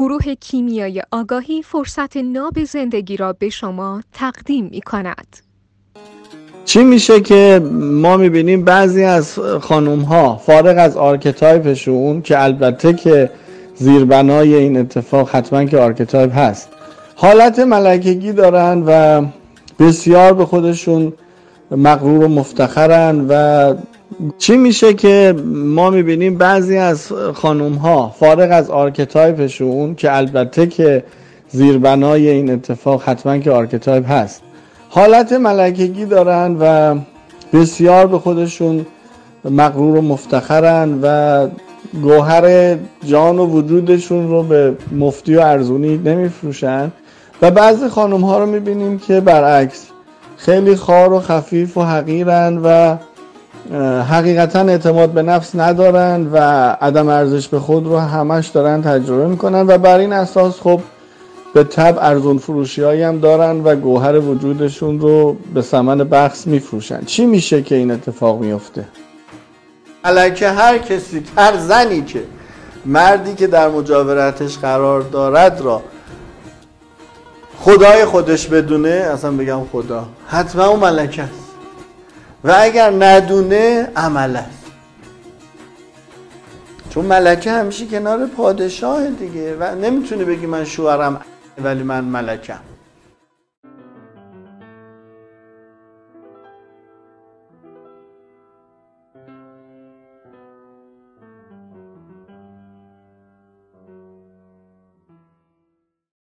گروه کیمیای آگاهی فرصت ناب زندگی را به شما تقدیم می کند. چی میشه که ما می‌بینیم بعضی از خانوم ها فارغ از archetype شون که البته که زیربنای این اتفاق حتما که archetype هست حالت ملکگی دارن و بسیار به خودشون مغرور و مفتخرن و چی میشه که ما می‌بینیم بعضی از خانوم ها فارغ از archetype شون که البته که زیربنای این اتفاق حتما که archetype هست حالت ملکگی دارن و بسیار به خودشون مغرور و مفتخرن و گوهر جان و وجودشون رو به مفتی و ارزونی نمیفروشن. و بعضی خانم ها رو می‌بینیم که برعکس خیلی خوار و خفیف و حقیرن و حقیقتا اعتماد به نفس ندارن و عدم ارزش به خود رو همش دارن تجربه می‌کنن و بر این اساس خب به تب ارزون فروشی هم دارن و گوهر وجودشون رو به سمن بخص میفروشن چی میشه که این اتفاق میفته؟ ملکه هر کسی هر زنی که مردی که در مجاورتش قرار دارد را خدای خودش بدونه اصلا بگم خدا حتما اون ملکه است و اگر ندونه عمل است. چون ملکه همیشه کنار پادشاه دیگه و نمی‌تونه بگی من شوهرم ولی من ملکم.